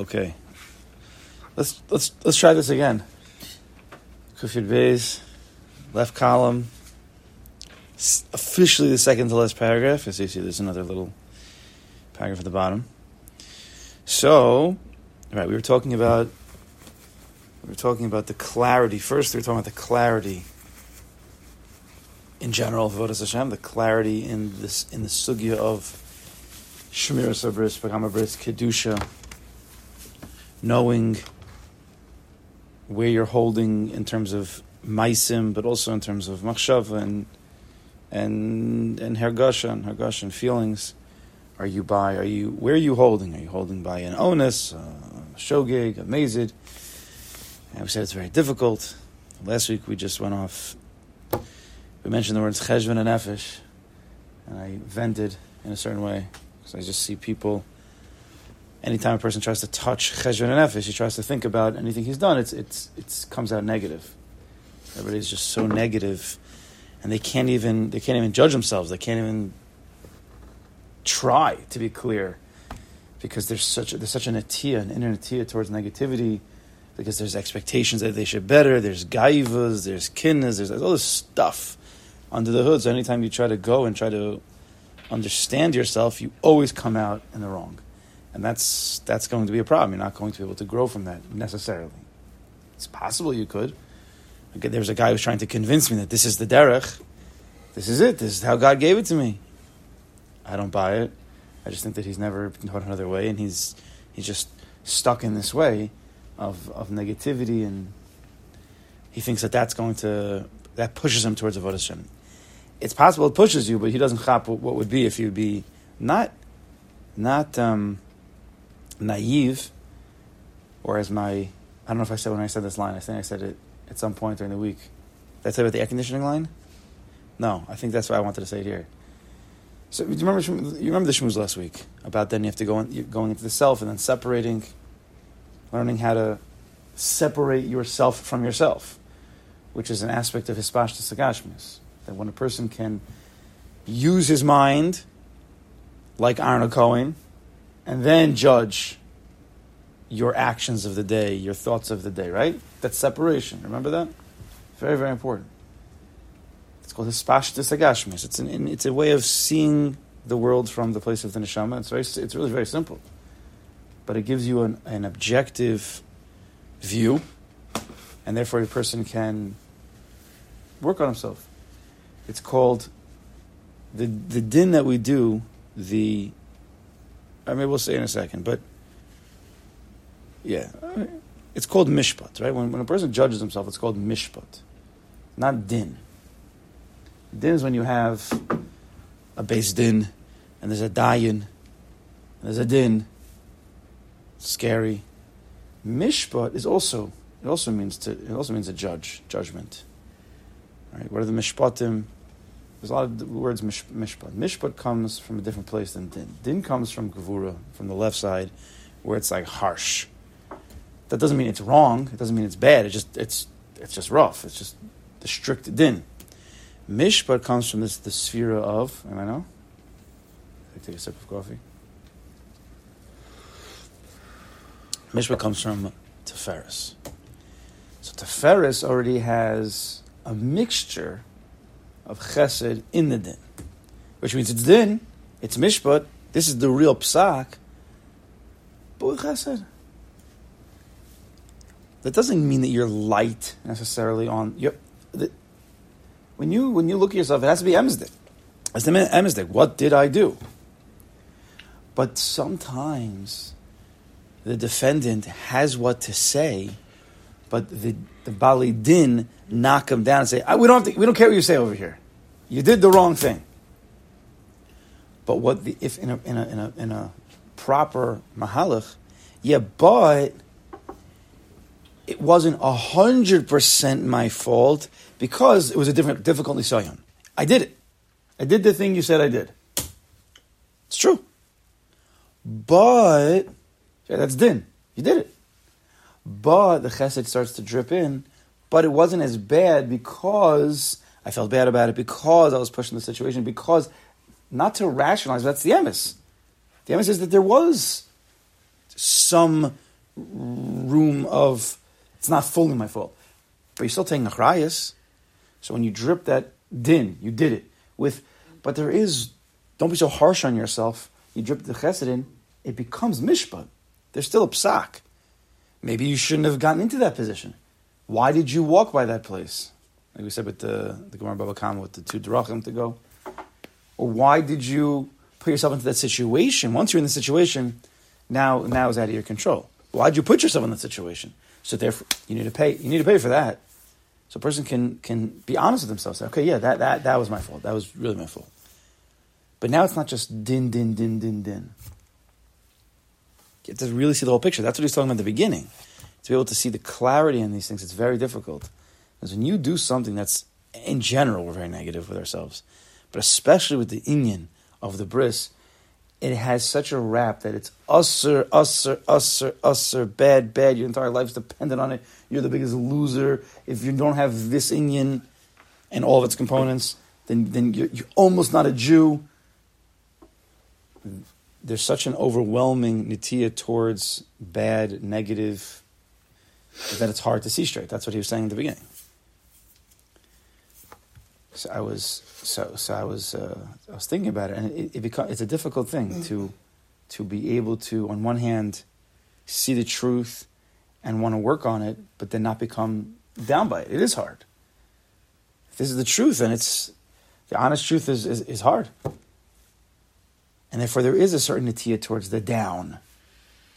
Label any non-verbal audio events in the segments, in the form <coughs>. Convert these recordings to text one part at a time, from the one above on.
Okay. Let's let's let's try this again. Kufyud Beis, left column. Officially the second to last paragraph. As you see, there's another little paragraph at the bottom. So, right, we were talking about we were talking about the clarity. First, we were talking about the clarity in general of Avodas Hashem, the clarity in this in the sugya of Shemir Sabris, Pagama Bris, Kedusha, knowing where you're holding in terms of maisim, but also in terms of machshava and and and hergasha and hergasha and feelings. Are you by? Are you where are you holding? Are you holding by an onus, a shogig, a mazid? And we said it's very difficult. Last week we just went off. We mentioned the words cheshbon and nefesh, and I vented in a certain way because I just see people anytime a person tries to touch cheshbon and nefesh, he tries to think about anything he's done, it's it's it's comes out negative. Everybody's just so negative, and they can't even they can't even judge themselves. They can't even try to be clear because there's such there's such an atia, an inner atia towards negativity. Because there's expectations that they should better, there's gaivas, there's kinnas, there's, there's all this stuff under the hood. So anytime you try to go and try to understand yourself, you always come out in the wrong and that's that's going to be a problem. You're not going to be able to grow from that necessarily. It's possible you could. Again, there was a guy who was trying to convince me that this is the derech, this is it, this is how God gave it to me. I don't buy it. I just think that he's never taught another way, and he's he's just stuck in this way of of negativity, and he thinks that that's going to that pushes him towards avodah Hashem. It's possible it pushes you, but he doesn't chop what, what would be if you'd be not not. Um, naive, or as my, I don't know if I said when I said this line, I think I said it at some point during the week. Did I say about the air conditioning line? No, I think that's why I wanted to say here. So you remember, you remember the shmooze last week about then you have to go in, going into the self and then separating, learning how to separate yourself from yourself, which is an aspect of hispashtas sagashmis. That when a person can use his mind, like Aaron Cohen, and then judge your actions of the day, your thoughts of the day, right? That's separation. Remember that? Very, very important. It's called hispashtus agashmis. It's an, it's a way of seeing the world from the place of the neshama. It's very, it's really very simple, but it gives you an, an objective view, and therefore a person can work on himself. It's called the the din that we do the I mean, we'll say in a second, but yeah, it's called mishpat, right? When, when a person judges himself, it's called mishpat, not din. Din is when you have a base din, and there's a dayan, there's a din. Scary. Mishpat is also it also means to it also means a judge judgment. Right? What are the mishpatim? There's a lot of words mish, mishpat. Mishpat comes from a different place than din. Din comes from gavura, from the left side, where it's like harsh. That doesn't mean it's wrong. It doesn't mean it's bad. It just it's it's just rough. It's just the strict din. Mishpat comes from this the sphere of. Am I know? Take a sip of coffee. Mishpat comes from Teferis. So Teferis already has a mixture of chesed in the din, which means it's din, it's mishpat. This is the real psak, but with chesed. That doesn't mean that you're light necessarily on. The, when you when you look at yourself, it has to be emsdik. It's the emsdik. What did I do? But sometimes the defendant has what to say, but the the bali din knock him down and say, "We don't have to, we don't care what you say over here. You did the wrong thing." But what the, if in a in a in a, in a proper mahalach, yeah, but it wasn't hundred percent my fault because it was a different difficult nisayon. I did it. I did the thing you said I did. It's true. But yeah, that's din. You did it. But the chesed starts to drip in. But it wasn't as bad because I felt bad about it because I was pushing the situation because not to rationalize. That's the emes. The emes is that there was some room of it's not fully my fault, but you're still taking achrayas. So when you drip that din, you did it with. But there is, don't be so harsh on yourself. You drip the chesed in, it becomes mishpat. There's still a psak. Maybe you shouldn't have gotten into that position. Why did you walk by that place? Like we said with the the Gemara Baba Kama with the two drachim to go. Or why did you put yourself into that situation? Once you're in the situation, now now it's out of your control. Why did you put yourself in that situation? So therefore, you need to pay. You need to pay for that. So a person can can be honest with themselves. Okay, yeah, that, that, that was my fault. That was really my fault. But now it's not just din, din, din, din, din. You have to really see the whole picture. That's what he's talking about at the beginning. To be able to see the clarity in these things, it's very difficult. Because when you do something that's, in general, we're very negative with ourselves, but especially with the Inyan of the bris, it has such a rap that it's usser, usser, usser, usser, bad, bad. Your entire life's dependent on it. You're the biggest loser. If you don't have this Inyan and all of its components, then, then you're, you're almost not a Jew. There's such an overwhelming nitiya towards bad, negative, that it's hard to see straight. That's what he was saying in the beginning. So I was so so I was uh, I was thinking about it, and it, it it's a difficult thing to to be able to on one hand see the truth and want to work on it, but then not become down by it. It is hard. If this is the truth, and it's the honest truth is, is, is hard. And therefore there is a certain natiya towards the down.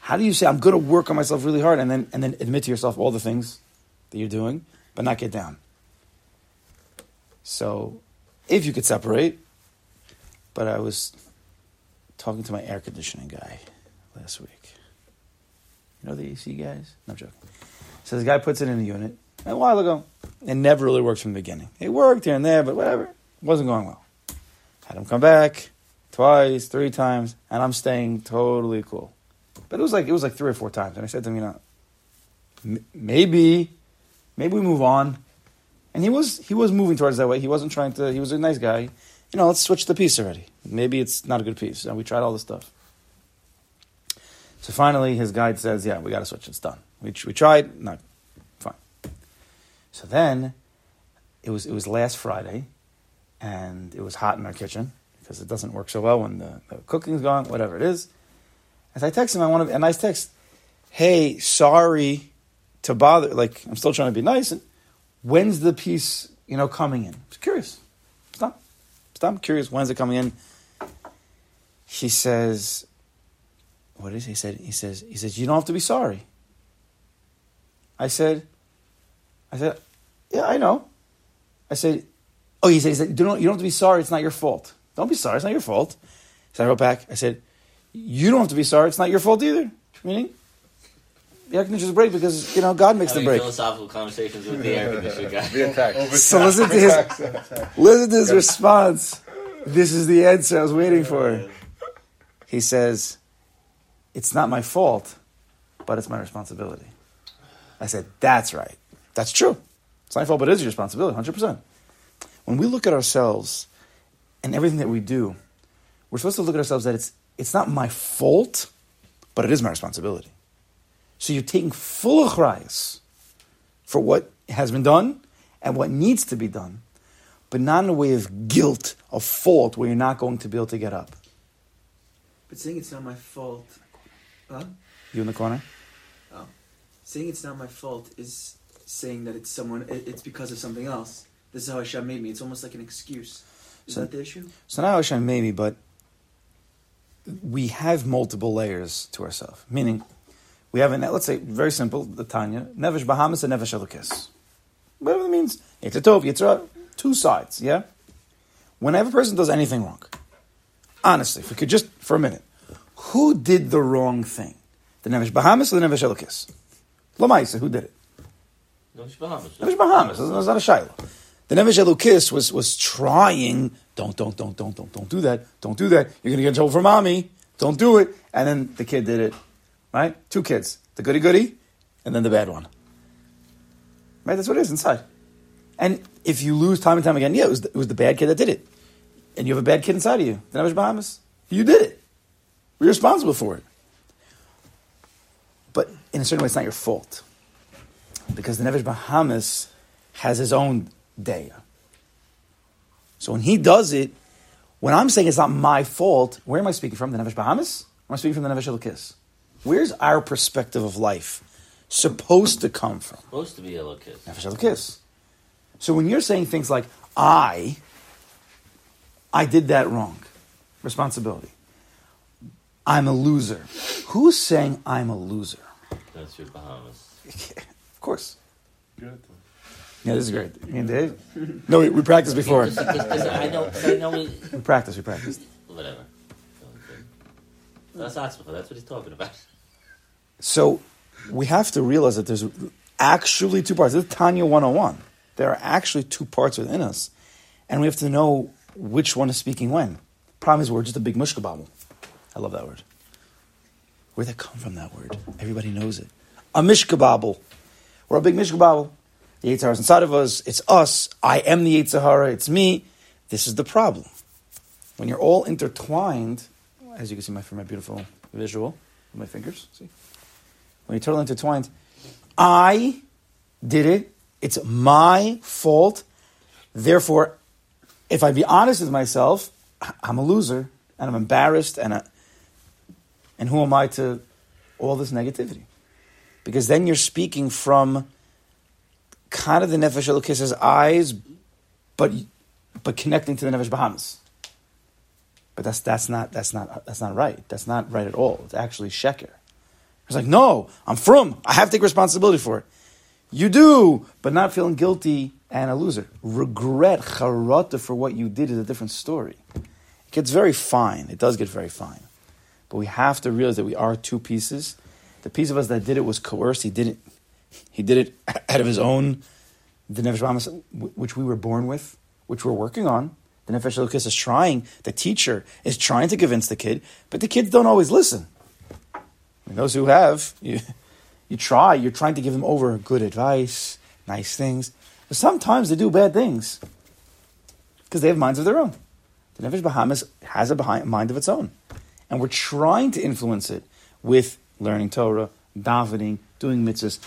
How do you say I'm going to work on myself really hard and then and then admit to yourself all the things that you're doing, but not get down? So if you could separate, but I was talking to my air conditioning guy last week. You know the AC guys? No joking. So this guy puts it in a unit a while ago. It never really worked from the beginning. It worked here and there, but whatever. It wasn't going well. Had him come back twice, three times, and I'm staying totally cool. But it was like it was like three or four times, and I said to him, you know, maybe, maybe we move on. And he was he was moving towards that way. He wasn't trying to. He was a nice guy. You know, let's switch the piece already. Maybe it's not a good piece. And we tried all this stuff. So finally, his guide says, "Yeah, we got to switch. It's done. We we tried. Not fine." So then, it was it was last Friday, and it was hot in our kitchen because it doesn't work so well when the, the cooking's gone. Whatever it is. As I text him, I want a nice text. Hey, sorry to bother. Like I'm still trying to be nice. And when's the piece, you know, coming in? I was curious. Stop. Stop. curious. When's it coming in? He says, what is he said? He says, he says, you don't have to be sorry. I said, I said, yeah, I know. I said, oh, he said, he said you, don't, you don't have to be sorry. It's not your fault. Don't be sorry. It's not your fault. So I wrote back. I said, you don't have to be sorry. It's not your fault either. Meaning, the air conditioner's break because you know God makes Having the break. philosophical conversations with the air conditioner guy. So listen to his listen to his response. This is the answer I was waiting for. He says, "It's not my fault, but it's my responsibility." I said, "That's right. That's true. It's not my fault, but it is your responsibility, hundred percent." When we look at ourselves and everything that we do, we're supposed to look at ourselves that it's it's not my fault, but it is my responsibility. So you're taking full achrayas for what has been done and what needs to be done, but not in a way of guilt, of fault, where you're not going to be able to get up. But saying it's not my fault. Huh? You in the corner? Oh. Saying it's not my fault is saying that it's someone. it- It's because of something else. This is how Hashem made me. It's almost like an excuse. Is So- that the issue? So now Hashem maybe, but we have multiple layers to ourselves. Meaning, we have a let's say very simple, the Tanya, Nefesh Bahamas and Nefesh Elokis. Whatever that means. Yetzer Tov, Yetzer, two sides, yeah? Whenever a person does anything wrong, honestly, if we could just, for a minute, who did the wrong thing? The Nefesh Bahamas or the Nefesh Elokis? Lamaisa, who did it? It's Bahamas. Nefesh Bahamas. It's not a Shiloh. The Nefesh Elokis was was trying. Don't don't don't don't don't don't do that. Don't do that. You're gonna get in trouble for mommy. Don't do it. And then the kid did it. Right? Two kids. The goody goody, and then the bad one. Right? That's what it is inside. And if you lose time and time again, yeah, it was the, it was the bad kid that did it, and you have a bad kid inside of you. The Nefesh Bahamas. You did it. You're responsible for it. But in a certain way, it's not your fault. Because the Nefesh Bahamas has his own day. So when he does it, when I'm saying it's not my fault, where am I speaking from? The Nefesh Bahamas? Or am I speaking from the Nefesh Elokis? Where's our perspective of life supposed to come from? Supposed to be Elokis. Nefesh Elokis. So when you're saying things like, I, I did that wrong, responsibility. I'm a loser. Who's saying I'm a loser? That's your Bahamas. <laughs> of course. Good. Yeah, this is great. You mean Dave? No, we, we practiced before. Because, because I know, I know we, We practiced, we practiced. whatever. That's Atzmacha, that's what he's talking about. So we have to realize that there's actually two parts. This is Tanya 101. There are actually two parts within us. And we have to know which one is speaking when. Problem is, we're just a big mushkababble. I love that word. Where'd that come from, that word? Everybody knows it. A mishkababble. We're a big mishkababble. The Yetzer Hara is inside of us. It's us. I am the Yetzer Hara. It's me. This is the problem. When you're all intertwined, as you can see my, from my beautiful visual my fingers, see? When totally intertwined, I did it. It's my fault. Therefore, if I be honest with myself, I'm a loser and I'm embarrassed and I, and who am I to all this negativity? Because then you're speaking from kind of the Nefesh Elokis's eyes, but but connecting to the Nefesh Bahamas. But that's that's not that's not that's not right. That's not right at all. It's actually sheker. It's like, no, I'm from. I have to take responsibility for it. You do, but not feeling guilty and a loser. Regret, charata for what you did is a different story. It gets very fine. It does get very fine. But we have to realize that we are two pieces. The piece of us that did it was coerced. He did it. He did it <laughs> out of his own, the Nefesh Bahamas, which we were born with, which we're working on. The Nefesh Elokis is trying, the teacher is trying to convince the kid, but the kids don't always listen. Those who have, you, you try, you're trying to give them over good advice, nice things. But sometimes they do bad things because they have minds of their own. The Nefesh Bahamas has a mind of its own. And we're trying to influence it with learning Torah, davening, doing mitzvahs.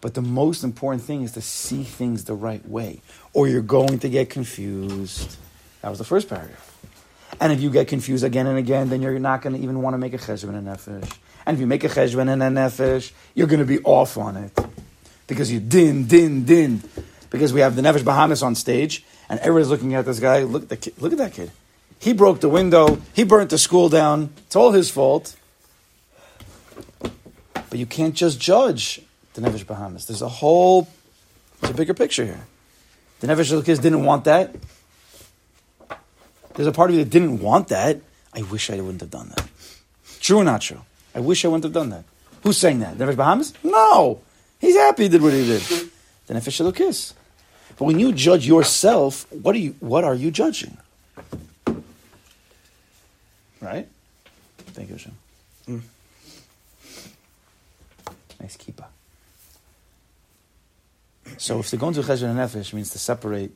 But the most important thing is to see things the right way, or you're going to get confused. That was the first paragraph. And if you get confused again and again, then you're not going to even want to make a cheshbon and nefesh. And if you make a cheshbon and a nefesh, you're going to be off on it. Because you din, din, din. Because we have the Nefesh Bahamas on stage, and everybody's looking at this guy. Look at, the. Look at that kid. He broke the window. He burnt the school down. It's all his fault. But you can't just judge the Nefesh Bahamas. There's a whole, there's a bigger picture here. The Nefesh kids didn't want that. There's a part of you that didn't want that. I wish I wouldn't have done that. True or not true? I wish I wouldn't have done that. Who's saying that? The Nefesh Bahamas? No. He's happy he did what he did. The Nefesh Elokis. But when you judge yourself, what are you? What are you judging? Right? Thank you, Hashem. Mm. Nice kippah. So if to go into Cheshbon and Nefesh means to separate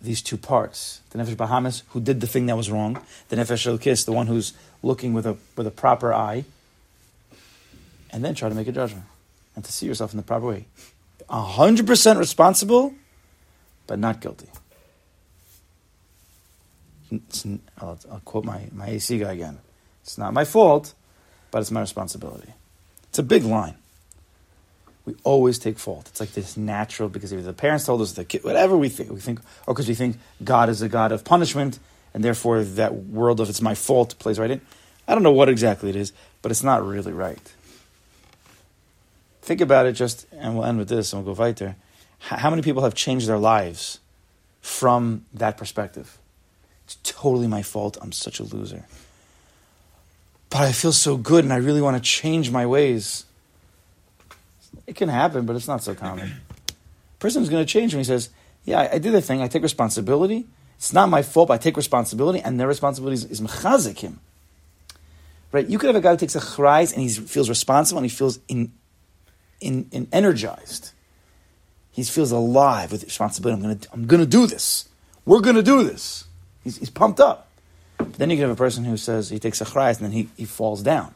these two parts. The Nefesh Bahamas, who did the thing that was wrong. The Nefesh Elokis, the one who's looking with a, with a proper eye. And then try to make a judgment. And to see yourself in the proper way. 100% responsible, but not guilty. I'll, I'll quote my, my AC guy again. It's not my fault, but it's my responsibility. It's a big line. We always take fault. It's like this natural because either the parents told us, the kid, whatever we think, we think, or because we think God is a God of punishment, and therefore that world of it's my fault plays right in. I don't know what exactly it is, but it's not really right. Think about it just, and we'll end with this, and we'll go weiter. How many people have changed their lives from that perspective? It's totally my fault. I'm such a loser. But I feel so good, and I really want to change my ways. It can happen, but it's not so common. <clears throat> Person is going to change when he says, Yeah, I, did the thing, I take responsibility. It's not my fault, but I take responsibility, and their responsibility is, mechazik him. Right? You could have a guy who takes a chrais and he feels responsible and he feels in, in, in energized. He feels alive with responsibility. I'm gonna, I'm gonna do this. We're gonna do this. He's, he's pumped up. But then you can have a person who says he takes a chrais and then he, he falls down.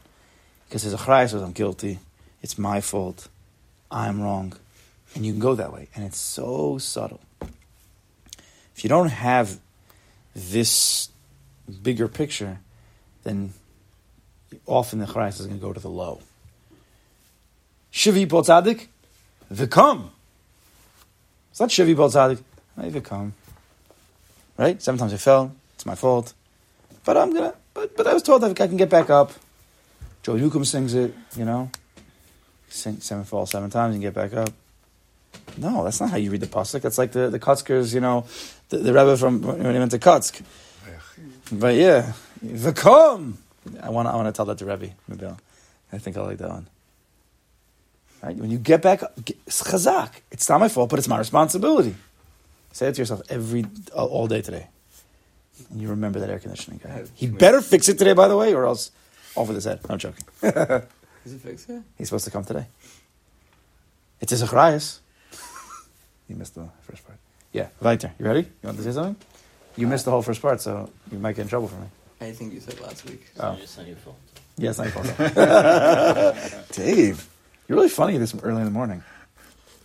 Because his achrayas says, I'm guilty. It's my fault. I'm wrong. And you can go that way. And it's so subtle. If you don't have this bigger picture, then often the charas is going to go to the low. Shivi Bol Tzadik, Vikam. It's not Shivi Bol Tzadik, I. Right? Seven times I fell, it's my fault. But I'm gonna, but, but I was told that I can get back up. Joey Newcomb sings it, you know? Sing, seven fall seven times and get back up. No, that's not how you read the pasuk. That's like the the Kutzkers, you know, the, the Rebbe from when he went to Kutsk. But yeah, Vakom. I want I want to tell that to Rebbe. Maybe I'll, I think I like that one. Right? When you get back, up, it's chazak. It's not my fault, but it's my responsibility. Say it to yourself every all, all day today, and you remember that air conditioning guy. He better fix it today, by the way, or else over his head. No, I'm joking. <laughs> Is it fixed yet? He's supposed to come today. It's a Zacharias. <laughs> you missed the first part. Yeah, Weiter. You ready? You want to say something? You missed the whole first part, so you might get in trouble for me. I think you said last week. Oh. It's not your fault. Yeah, it's not your fault. <laughs> Dave, you're really funny this early in the morning.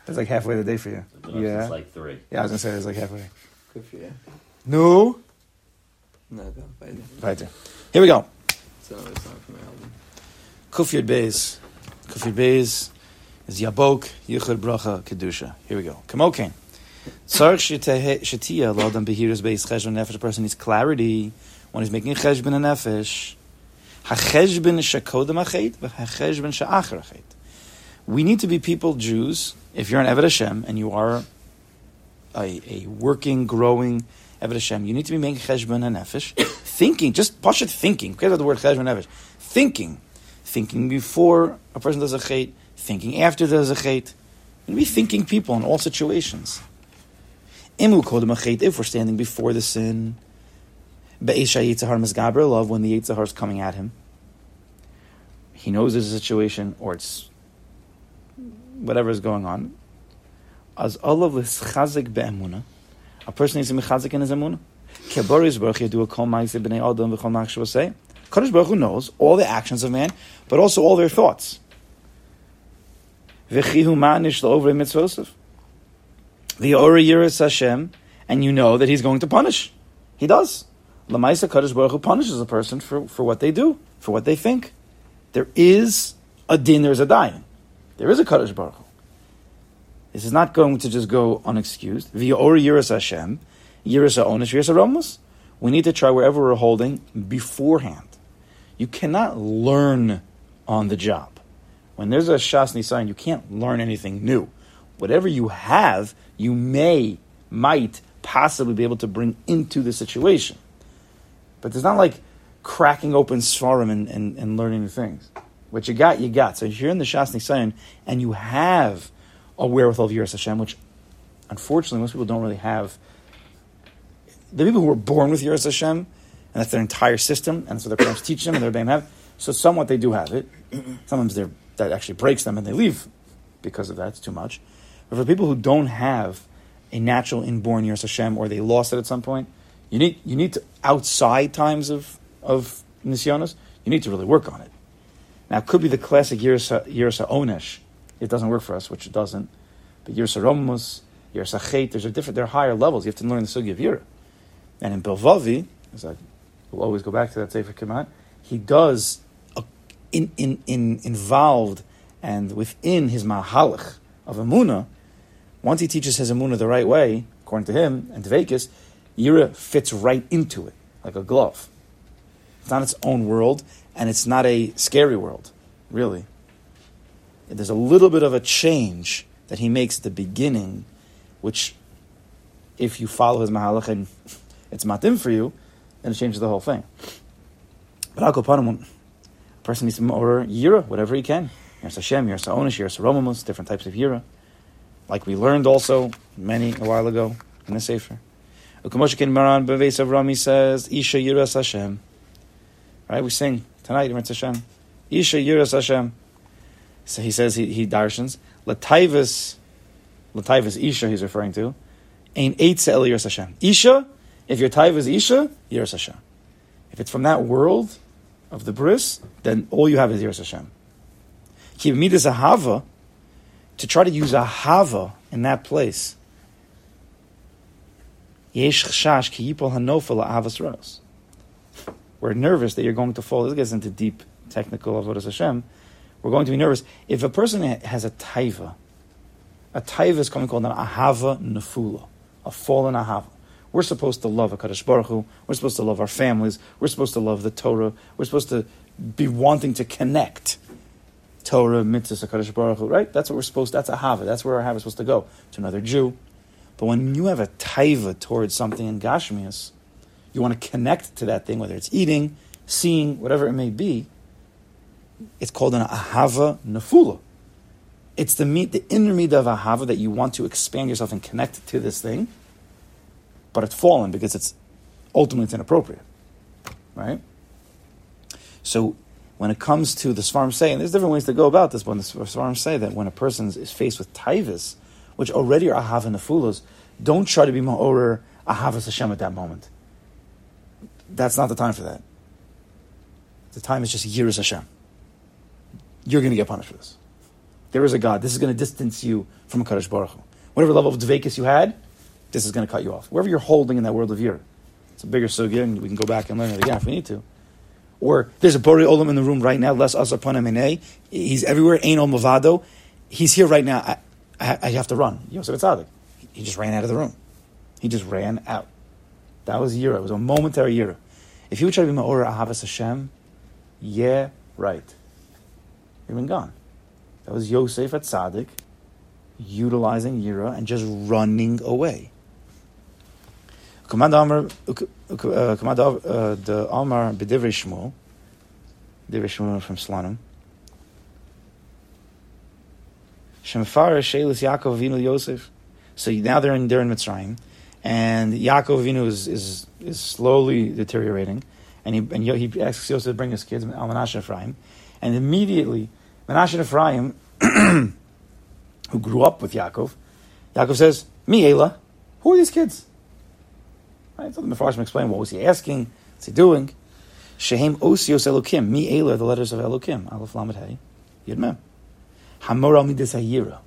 It's like halfway the day for you. I've been up Yeah. since like three. Yeah, I was gonna say it's like halfway. Good for you. No. No, go. Bye. Weiter. Here we go. It's another song from my album. Kufyud Beis. Kufyud Beis is Yabok Yichud Bracha Kedusha. Here we go. Kamokain. Tzarch shetiya l'adam behirus beis cheshbon nefesh. A person needs clarity when he's making a cheshbon and nefesh. Hacheshbon shekodem achet, v'hacheshbon she'acher achet. We need to be people, Jews, if you're an Eved Hashem and you are a, a working, growing Eved Hashem, you need to be making cheshbon and nefesh, <coughs> thinking, just pashut thinking, forget about the word cheshbon nefesh, thinking, thinking before a person does a chait, thinking after there's a chait, and be thinking people in all situations. Imu kodem achet, if we're standing before the sin, be'esha yitzahar mizgaber love, when the yitzahar is coming at him, he knows there's a situation, or it's whatever is going on. As all of olav l'schazik be'emuna, a person needs to be chazik in his emuna. Kebaris baruch yadu kol ma'aseh b'nei adam v'chol ma'achshav say. Kadosh Baruch Hu knows all the actions of man, but also all their thoughts. V'chihu ma'anish l'ovrei mitzvosov. V'yorah yiras Hashem, and you know that He's going to punish. He does. Lamaisa Kadosh Baruch Hu punishes a person for, for what they do, for what they think. There is a din, there's a dayan. There is a Kadosh Baruch. This is not going to just go unexcused. Hashem, yiras. We need to try wherever we're holding beforehand. You cannot learn on the job. When there's a Shas sign, you can't learn anything new. Whatever you have, you may, might, possibly be able to bring into the situation. But it's not like cracking open Svarim and, and, and learning new things. What you got, you got. So if you're in the Shas Nisayan and you have a wherewithal of Yiras Hashem, which unfortunately most people don't really have. The people who were born with Yiras Hashem, and that's their entire system, and so their parents teach them, and their Bam have. So somewhat they do have it. Sometimes that actually breaks them, and they leave because of that. It's too much. But for people who don't have a natural inborn Yiras Hashem, or they lost it at some point, you need you need to outside times of of nisyonos, you need to really work on it. Now, it could be the classic Yiras Yiras Onesh. It doesn't work for us, which it doesn't. But Yiras Romus, Yiras Chet, there's a different. There are higher levels. You have to learn the sugi of Yira. And in Bilvavi, as I will always go back to that Sefer Kemat, he does a, in, in, in involved and within his mahalach of Amuna, once he teaches his Amuna the right way, according to him, and Dvekis, Yira fits right into it, like a glove. It's not its own world, and it's not a scary world, really. There's a little bit of a change that he makes at the beginning, which, if you follow his mahalach and <laughs> it's matim for you, then it changes the whole thing. But Al Kopanim, a person needs to order Yira, whatever he can. Yiras Hashem, Yiras Onish, Yiras Romamus, different types of Yira. Like we learned also many a while ago in the Sefer. Ukamoshikin Maran Beves Rami says, Isha Yiras Hashem. Right, we sing tonight, Yiras Hashem. Isha Yiras Hashem. So he says, he, he darshans, Lataivas, Lataivas Isha he's referring to, Ain't Eitza El Yiras Hashem. Isha, if your taiva is Isha, Yiras Hashem. If it's from that world of the bris, then all you have is Yiras Hashem. Ki midas ahava, to try to use ahava in that place. Yesh chashash ki yipol hanofel ahavas ros. We're nervous that you're going to fall. This gets into deep technical of avodas Hashem. We're going to be nervous if a person has a taiva. A taiva is coming called an ahava nefula, a fallen ahava. We're supposed to love a Kadosh Baruch Hu. We're supposed to love our families. We're supposed to love the Torah. We're supposed to be wanting to connect Torah, mitzvahs, Kadosh Baruch Hu. Right? That's what we're supposed. That's ahava. That's where our ahava is supposed to go to another Jew. But when you have a taiva towards something in Gashmias, you want to connect to that thing, whether it's eating, seeing, whatever it may be. It's called an ahava nefula. It's the meat, the inner meat of ahava that you want to expand yourself and connect to this thing, but it's fallen because it's ultimately it's inappropriate, right? So when it comes to the Svarim and there's different ways to go about this, but when the Svarim say that when a person is faced with taivas, which already are ahava nefulos, don't try to be ma'orer ahavas Hashem at that moment. That's not the time for that. The time is just yiras Hashem. You're going to get punished for this. There is a God. This is going to distance you from Kadosh Baruch Hu. Whatever level of dvekas you had, this is going to cut you off. Wherever you're holding in that world of Yir. It's a bigger sugya, and we can go back and learn it again if we need to. Or there's a Bori Olam in the room right now, less Asapana He's everywhere, Ain Mavado. He's here right now. I, I, I have to run. Yosef Tzadik. He just ran out of the room. He just ran out. That was Yira. It was a momentary Yira. If you try to be Ma'ora Ahavas Hashem, yeah, right. You've been gone. That was Yosef at Tzaddik utilizing Yira and just running away. Command Amar, uh, command uh, the Amar B'divrei Shmuel, Divrei Shmuel from Slonim. Shemfar Shelis Yaakov Avinu Yosef. So now they're in they're in Mitzrayim, and Yaakov Avinu is is is slowly deteriorating, and he and he asks Yosef to bring his kids Al Menashe Ephraim, and immediately Menashe and Ephraim, <clears throat> who grew up with Yaakov, Yaakov says, "Me Ela, who are these kids?" Right? So the Mefarshim explain what was he asking, what's he doing. Shehem Osios Elokim, Mi Ela, the letters of Elokim, Aleph Lamed Hey, Yud Mem. Hamor al Hayira.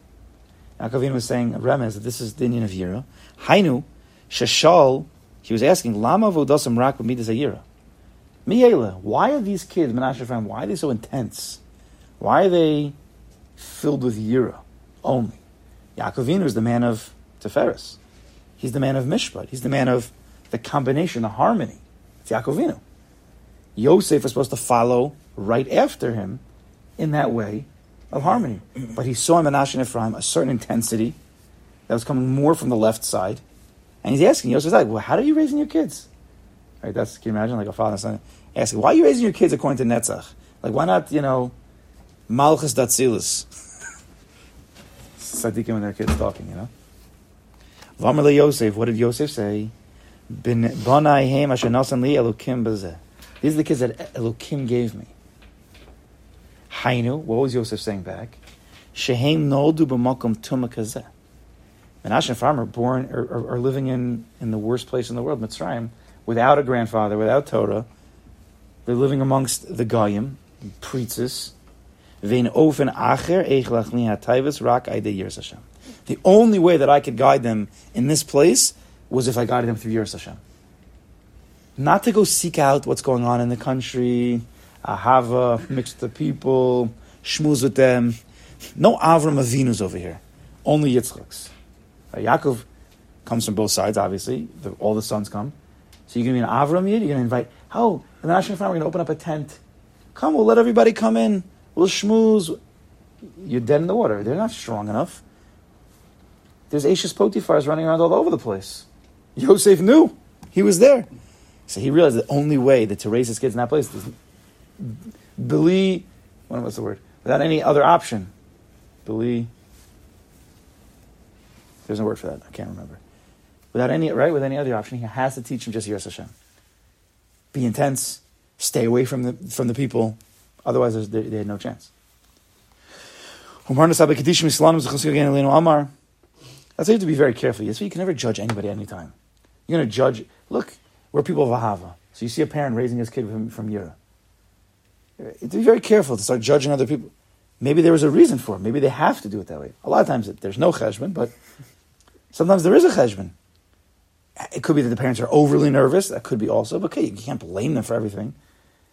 Yaakov was saying, Remez, that this is the Inyan of Yira. Hainu, Shashal, he was asking, Lama Vodasam Rak with Midas Hayira. Mi Ela, why are these kids, Menashe Ephraim, why are they so intense? Why are they filled with Yira only? Yaakov is the man of Teferis. He's the man of Mishpat. He's the man of the combination, the harmony. It's Yaakovinu. Yosef is supposed to follow right after him in that way of harmony. But he saw in Menashe Ephraim a certain intensity that was coming more from the left side. And he's asking Yosef, like, well, how are you raising your kids? Right, that's, can you imagine, like a father and son asking, why are you raising your kids according to Netzach? Like, why not, you know, Malchus Datsilis? <laughs> Sadiqim and their kids talking, you know? Vamale Yosef, what did Yosef say? These are the kids that Elokim gave me. Hainu, what was Yosef saying back? Shehem noldu b'makom tumakazeh. Menashe and are born, are, living in, in the worst place in the world, Mitzrayim, without a grandfather, without Torah. They're living amongst the Goyim, Hashem. The only way that I could guide them in this place was if I guided them through Yiras Hashem. Not to go seek out what's going on in the country, ahava, mix the people, schmooze with them. No Avram Avinu's over here. Only Yitzchak's. Uh, Yaakov comes from both sides, obviously. The, all the sons come. So you're going to be an Avram yid? You're going to invite, oh, the national family, we're going to open up a tent. Come, we'll let everybody come in. We'll schmooze. You're dead in the water. They're not strong enough. There's Ashes Potiphars running around all over the place. Yosef knew. He was there. So he realized the only way that to raise his kids in that place is believe, was the word? Without any other option. Believe. There's no word for that. I can't remember. Without any, right? With any other option, he has to teach him just Yiras Hashem. Be intense. Stay away from the, from the people. Otherwise, they, they had no chance. That's why you have to be very careful. Why you can never judge anybody at any time. You're going to judge. Look, we're people of Ahava. So you see a parent raising his kid from, from Yira. To be very careful to start judging other people. Maybe there was a reason for it. Maybe they have to do it that way. A lot of times there's no cheshbon, but sometimes there is a cheshbon. It could be that the parents are overly nervous. That could be also. But okay, you can't blame them for everything.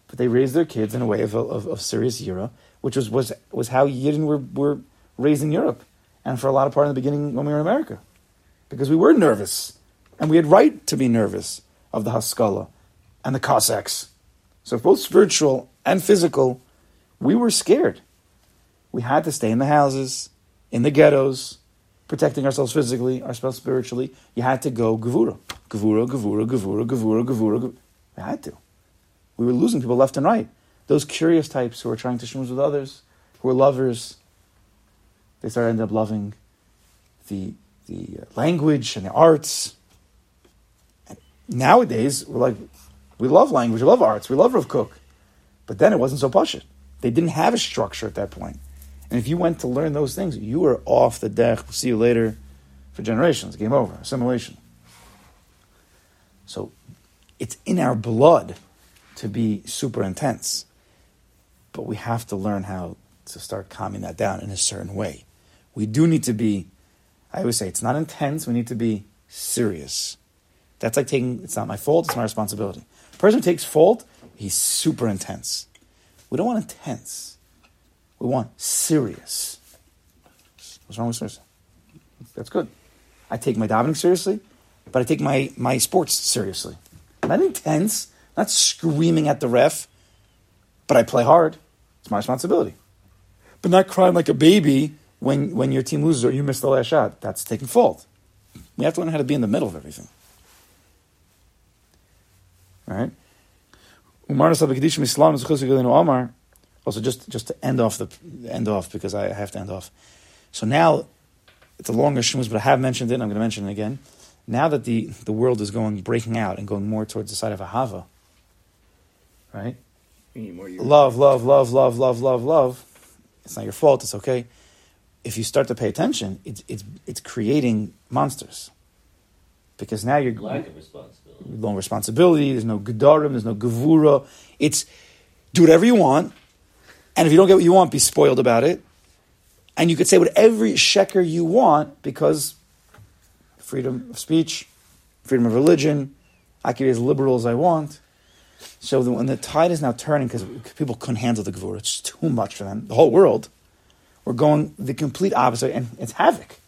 But they raised their kids in a way of, of, of serious yira, which was, was, was how Yidden were, were raised in Europe. And for a lot of part in the beginning when we were in America. Because we were nervous. And we had right to be nervous of the Haskalah and the Cossacks. So both spiritual and physical, we were scared. We had to stay in the houses, in the ghettos, protecting ourselves physically, ourselves spiritually. You had to go gevura. Gevura, gevura, gevura, gevura, gevura. We had to. We were losing people left and right. Those curious types who were trying to shmooze with others, who were lovers, they started ended up loving the, the uh, language and the arts. And nowadays, we're like, we love language, we love arts, we love Rav Kook. But then it wasn't so push it. They didn't have a structure at that point. And if you went to learn those things, you were off the deck. We'll see you later for generations. Game over. Assimilation. So it's in our blood to be super intense. But we have to learn how to start calming that down in a certain way. We do need to be, I always say, it's not intense, we need to be serious. That's like taking, it's not my fault, it's my responsibility. A person takes fault, he's super intense. We don't want intense. We want serious. What's wrong with serious? That's good. I take my davening seriously, but I take my, my sports seriously. Not intense, not screaming at the ref, but I play hard. It's my responsibility. But not crying like a baby when, when your team loses or you miss the last shot. That's taking fault. We have to learn how to be in the middle of everything. Right? Also, just, just to end off the end off because I have to end off. So now it's a longer shmuz, but I have mentioned it. I'm going to mention it again. Now that the, the world is going breaking out and going more towards the side of ahava, right? More Love, love, love, love, love, love, love. It's not your fault. It's okay. If you start to pay attention, it's it's it's creating monsters. Because now you're Lack of responsibility. no responsibility. There's no gedarim. There's no gevura. It's do whatever you want, and if you don't get what you want, be spoiled about it. And you could say whatever sheker you want because freedom of speech, freedom of religion. I can be as liberal as I want. So when the tide is now turning, because people couldn't handle the gevura, it's too much for them. The whole world, we're going the complete opposite, and it's havoc.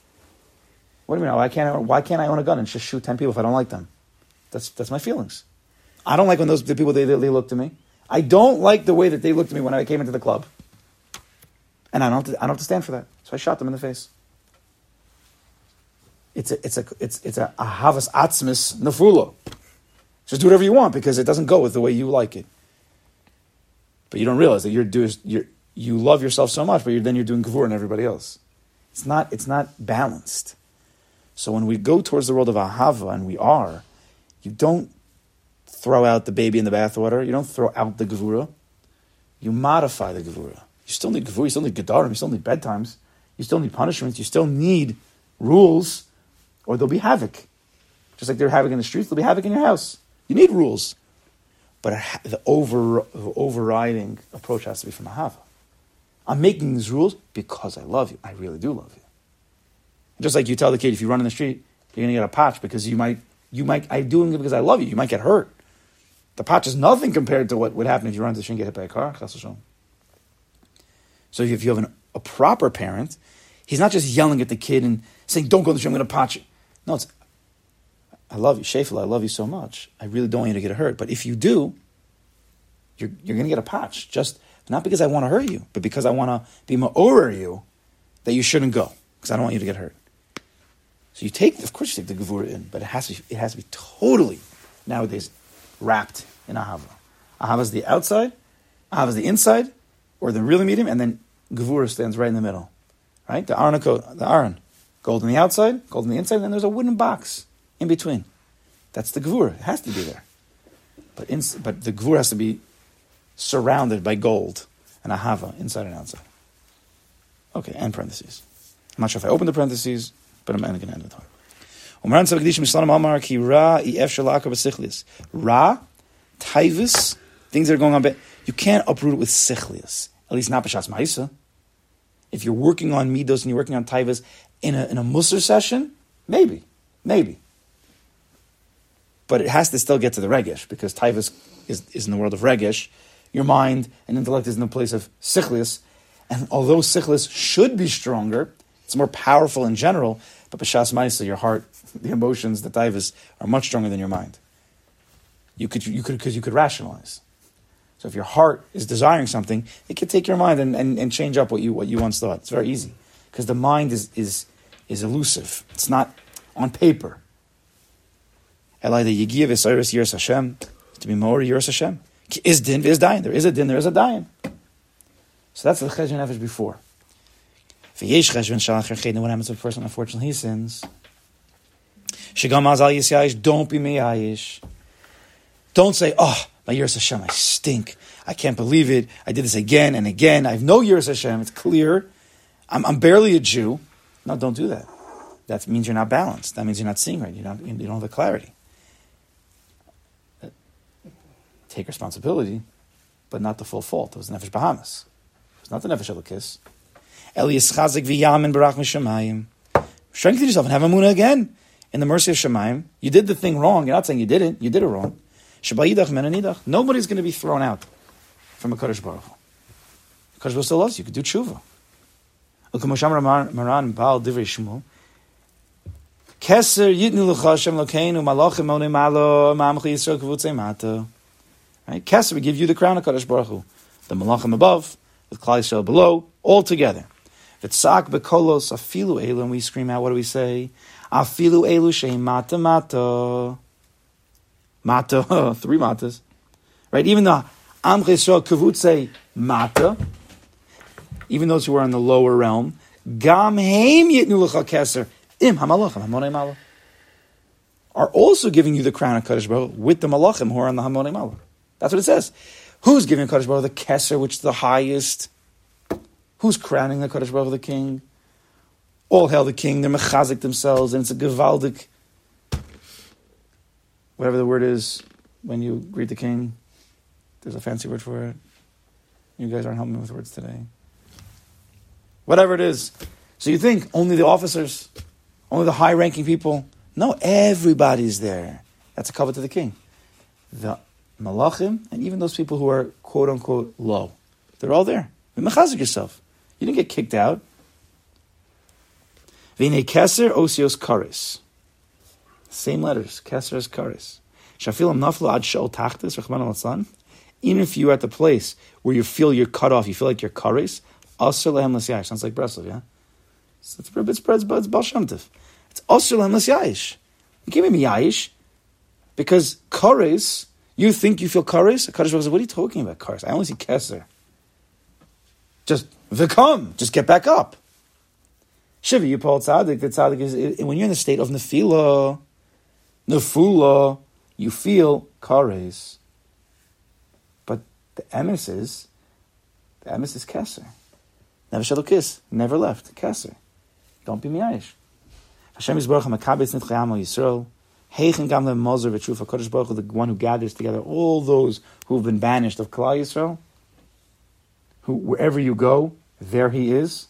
What do you mean? Why can't I, why can't I own a gun and just shoot ten people if I don't like them? That's that's my feelings. I don't like when those the people they, they look to me. I don't like the way that they looked at me when I came into the club, and I don't have to, I don't have to stand for that. So I shot them in the face. It's a it's a it's it's a ahavas atzmis nefulo. Just do whatever you want because it doesn't go with the way you like it. But you don't realize that you're doing you you love yourself so much, but you're, then you're doing gavur and everybody else. It's not it's not balanced. So when we go towards the world of ahava, and we are, you don't throw out the baby in the bathwater. You don't throw out the gevura. You modify the gevura. You still need gevura. You still need gedarim. You still need bedtimes. You still need punishments. You still need rules, or there'll be havoc. Just like there's havoc in the streets, there'll be havoc in your house. You need rules, but the over, overriding approach has to be from ahava. I'm making these rules because I love you. I really do love you. Just like you tell the kid, if you run in the street, you're going to get a patch because you might, you might, I'm doing it because I love you. You might get hurt. The patch is nothing compared to what would happen if you run into and get hit by a car. So if you have an, a proper parent, he's not just yelling at the kid and saying, don't go to the street, I'm going to patch you. No, it's, I love you, Shafel, I love you so much. I really don't want you to get hurt. But if you do, you're, you're going to get a patch. Just not because I want to hurt you, but because I want to be ma'orer you that you shouldn't go because I don't want you to get hurt. So you take, of course, you take the gevura in, but it has to, it has to be totally nowadays wrapped in ahava. Ahava is the outside, ahava is the inside, or the really medium, and then gevura stands right in the middle, right? The aron, the aron, gold on the outside, gold on the inside, and then there's a wooden box in between. That's the gevura. It has to be there, but in, but the gevura has to be surrounded by gold and ahava inside and outside. Okay, and parentheses. I'm not sure if I opened the parentheses but I'm going to end it. Umran Tzavakdishim Islam Amar Ki Ra Taivus, things that are going on, but you can't uproot it with Sichlius. At least not B'Shas Ma'isa. If you're working on midos and you're working on taivas in a in a musar session, maybe, maybe. But it has to still get to the regish because taivas is, is in the world of regish. Your mind and intellect is in the place of sichlis, and although sichlis should be stronger, it's more powerful in general. But b'shas ma'isa, your heart, the emotions, the taivas are much stronger than your mind. You could you could because you could rationalize. So if your heart is desiring something, it can take your mind and, and, and change up what you what you once thought. It's very easy because the mind is is is elusive. It's not on paper. Elai the yigiv v'soiris yiras Hashem to be more yiras Hashem. Is din is dying. There is a din. There is a dying. So that's the cheshbon nefesh before. V'yesh cheshbon. What happens if a person unfortunately he sins? Don't be meyayish. Don't say, oh, my Yiras Hashem, I stink. I can't believe it. I did this again and again. I have no Yiras Hashem. It's clear. I'm, I'm barely a Jew. No, don't do that. That means you're not balanced. That means you're not seeing right. You're not, you don't have the clarity. Take responsibility, but not the full fault. It was the Nefesh Behamis. It was not the Nefesh Elokis. Elias Chazik v'yamin barach mishamayim. Strengthen yourself and have a Amunah again in the mercy of Shemayim. You did the thing wrong. You're not saying you did it. You did it wrong. Nobody's going to be thrown out from a Kadosh Baruch Hu. Baruch still loves you. You could do tshuva. Maran Baal Divrei Shmuel. Keser yitnu l'chashem lokeinu malachim moni malo ma'amchi yisrael kavutzei mato. Right? Keser, we give you the crown of Kadosh Baruch Hu. The malachim above, with Klal Yisrael below, all together. V'tzak bekolos afilu elu, and we scream out, what do we say? Afilu elu sheim mata mato. Mata, <laughs> three matas. Right? Even the Am Chesro Kavutse Mata, even those who are in the lower realm, Gam Heim Yitnu Lecha Keser, Im Hamalachim, Hamonei Malach, are also giving you the crown of Kadosh Baruch with the Malachim who are on the Hamonei Malach. That's what it says. Who's giving Kadosh Baruch the Keser, which is the highest? Who's crowning the Kadosh Baruch the king? All hail the king. They're mechazik themselves, and it's a gewaldic whatever the word is when you greet the king. There's a fancy word for it. You guys aren't helping me with words today. Whatever it is. So you think only the officers, only the high ranking people? No, everybody's there. That's a cover to the king. The malachim, and even those people who are quote unquote low, they're all there. Mechazik yourself. You didn't get kicked out. Vine keser osios karis. Same letters, Keseres Karis. Shafilam naflu ad shol tachtis, Rachman al Even if you're at the place where you feel you're cut off, you feel like you're Karis, Asr lehem l'syayish. Sounds like Breslov, yeah? So it's, it's, it's, it's Baal Shem Tov. It's Asr lehem l'syayish. You can't be yayish because Karis, you think you feel Karis? Kadosh Baruch what are you talking about, Karis? I only see Keser. Just v'kom, just get back up. Shiva, you Paul Tzaddik, the Tzaddik is, when you're in the state of Nefila, Nefula, you feel kares. But the emes is, the emes is keser. Never shall kiss, never left, keser. Don't be miyayish. Hashem is baruch ha-makabes nitchayamo Yisrael. Heichen gam le mozer v'trufa kodesh baruch the one who gathers together all those who have been banished of Klal Yisrael. Who, wherever you go, there he is.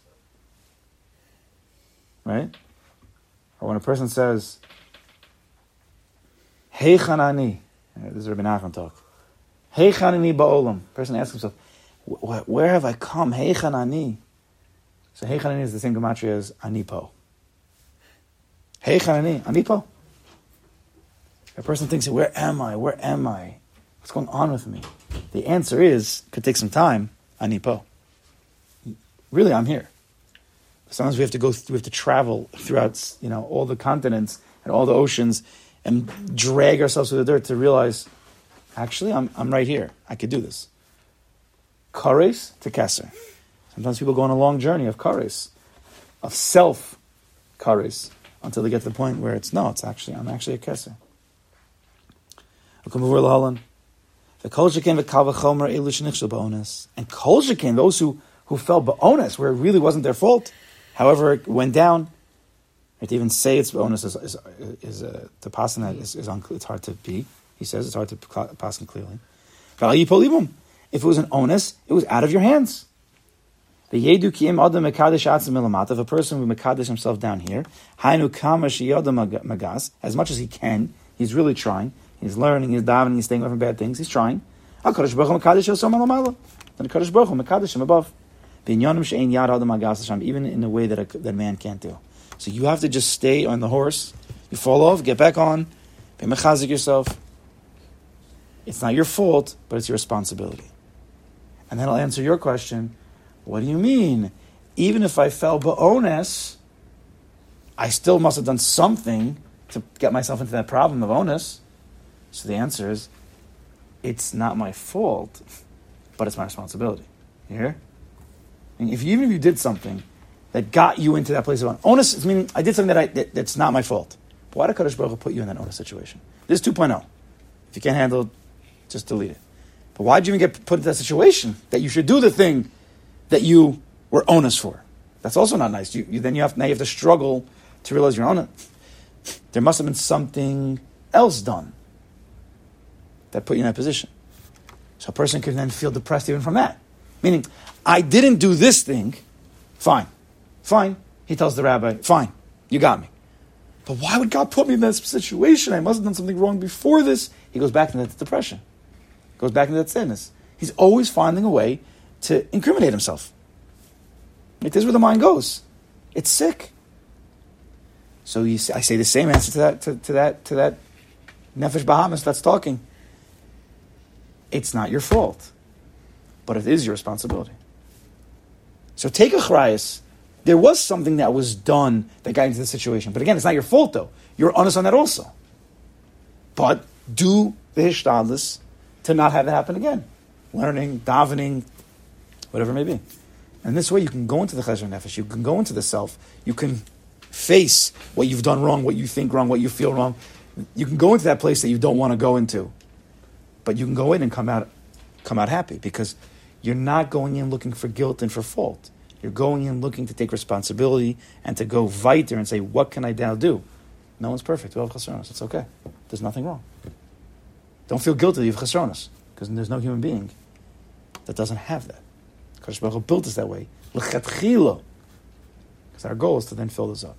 Right? Or when a person says, Hey Chanani. This is Rabbi Nachman talk. Hey Chanani ba'olam. Person asks himself, where have I come? Hey Chanani. So Hey Chanani is the same gematria as Anipo. Hey Chanani, Anipo. A person thinks, where am I? Where am I? What's going on with me? The answer is, could take some time, Anipo. Really, I'm here. Sometimes we have to go, we have to travel throughout, you know, all the continents and all the oceans and drag ourselves through the dirt to realize, actually, I'm, I'm right here. I could do this. Kares to Keser. Sometimes people go on a long journey of kares, of self kares, until they get to the point where it's no, it's actually, I'm actually a Keser. And Kol Shekin, those who, who fell ba'ones, where it really wasn't their fault, however it went down, to even say it's bonus is, is, is uh, to pass in that is, is. It's hard to be. He says it's hard to pass in clearly. If it was an onus, it was out of your hands. The. If a person would mekadesh himself down here, hainu kama as much as he can, he's really trying. He's learning, he's davening, he's staying away from bad things. He's trying. Then the Kadosh Baruch him above. Even in a way that a, that man can't do. So you have to just stay on the horse. You fall off, get back on, be mechazik yourself. It's not your fault, but it's your responsibility. And that'll answer your question. What do you mean? Even if I fell ba'ones, I still must have done something to get myself into that problem of onus. So the answer is, it's not my fault, but it's my responsibility. You hear? If you, even if you did something that got you into that place of onus, it's meaning I did something that I that, that's not my fault. But why did Kadosh Baruch Hu put you in that onus situation? This is 2.0. If you can't handle it, just delete it. But why did you even get put into that situation that you should do the thing that you were onus for? That's also not nice. You, you then you have now you have to struggle to realize you're on it. There must have been something else done that put you in that position. So a person can then feel depressed even from that. Meaning, I didn't do this thing, fine. Fine. He tells the rabbi, fine, you got me. But why would God put me in this situation? I must have done something wrong before this. He goes back into that depression. Goes back into that sadness. He's always finding a way to incriminate himself. It is where the mind goes. It's sick. So you I say the same answer to that to, to that to that nefesh Behamis that's talking. It's not your fault, but it is your responsibility. So take a chrayas. There was something that was done that got into the situation, but again, it's not your fault though. You're honest on that also. But do the hishtadlis to not have it happen again. Learning, davening, whatever it may be. And this way you can go into the chesed nefesh, you can go into the self, you can face what you've done wrong, what you think wrong, what you feel wrong. You can go into that place that you don't want to go into. But you can go in and come out come out happy because you're not going in looking for guilt and for fault. You're going in looking to take responsibility and to go weiter and say, what can I now do? No one's perfect. We have chesronos. It's okay. There's nothing wrong. Don't feel guilty you have chesronos because there's no human being that doesn't have that. Kadosh Baruch Hu built us that way. Because our goal is to then fill this up.